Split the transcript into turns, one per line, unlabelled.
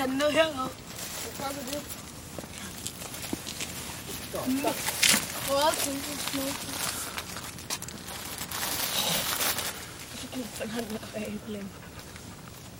tænde het?
Hvad gør du het?
Røde tænde ik het kan man tage het? af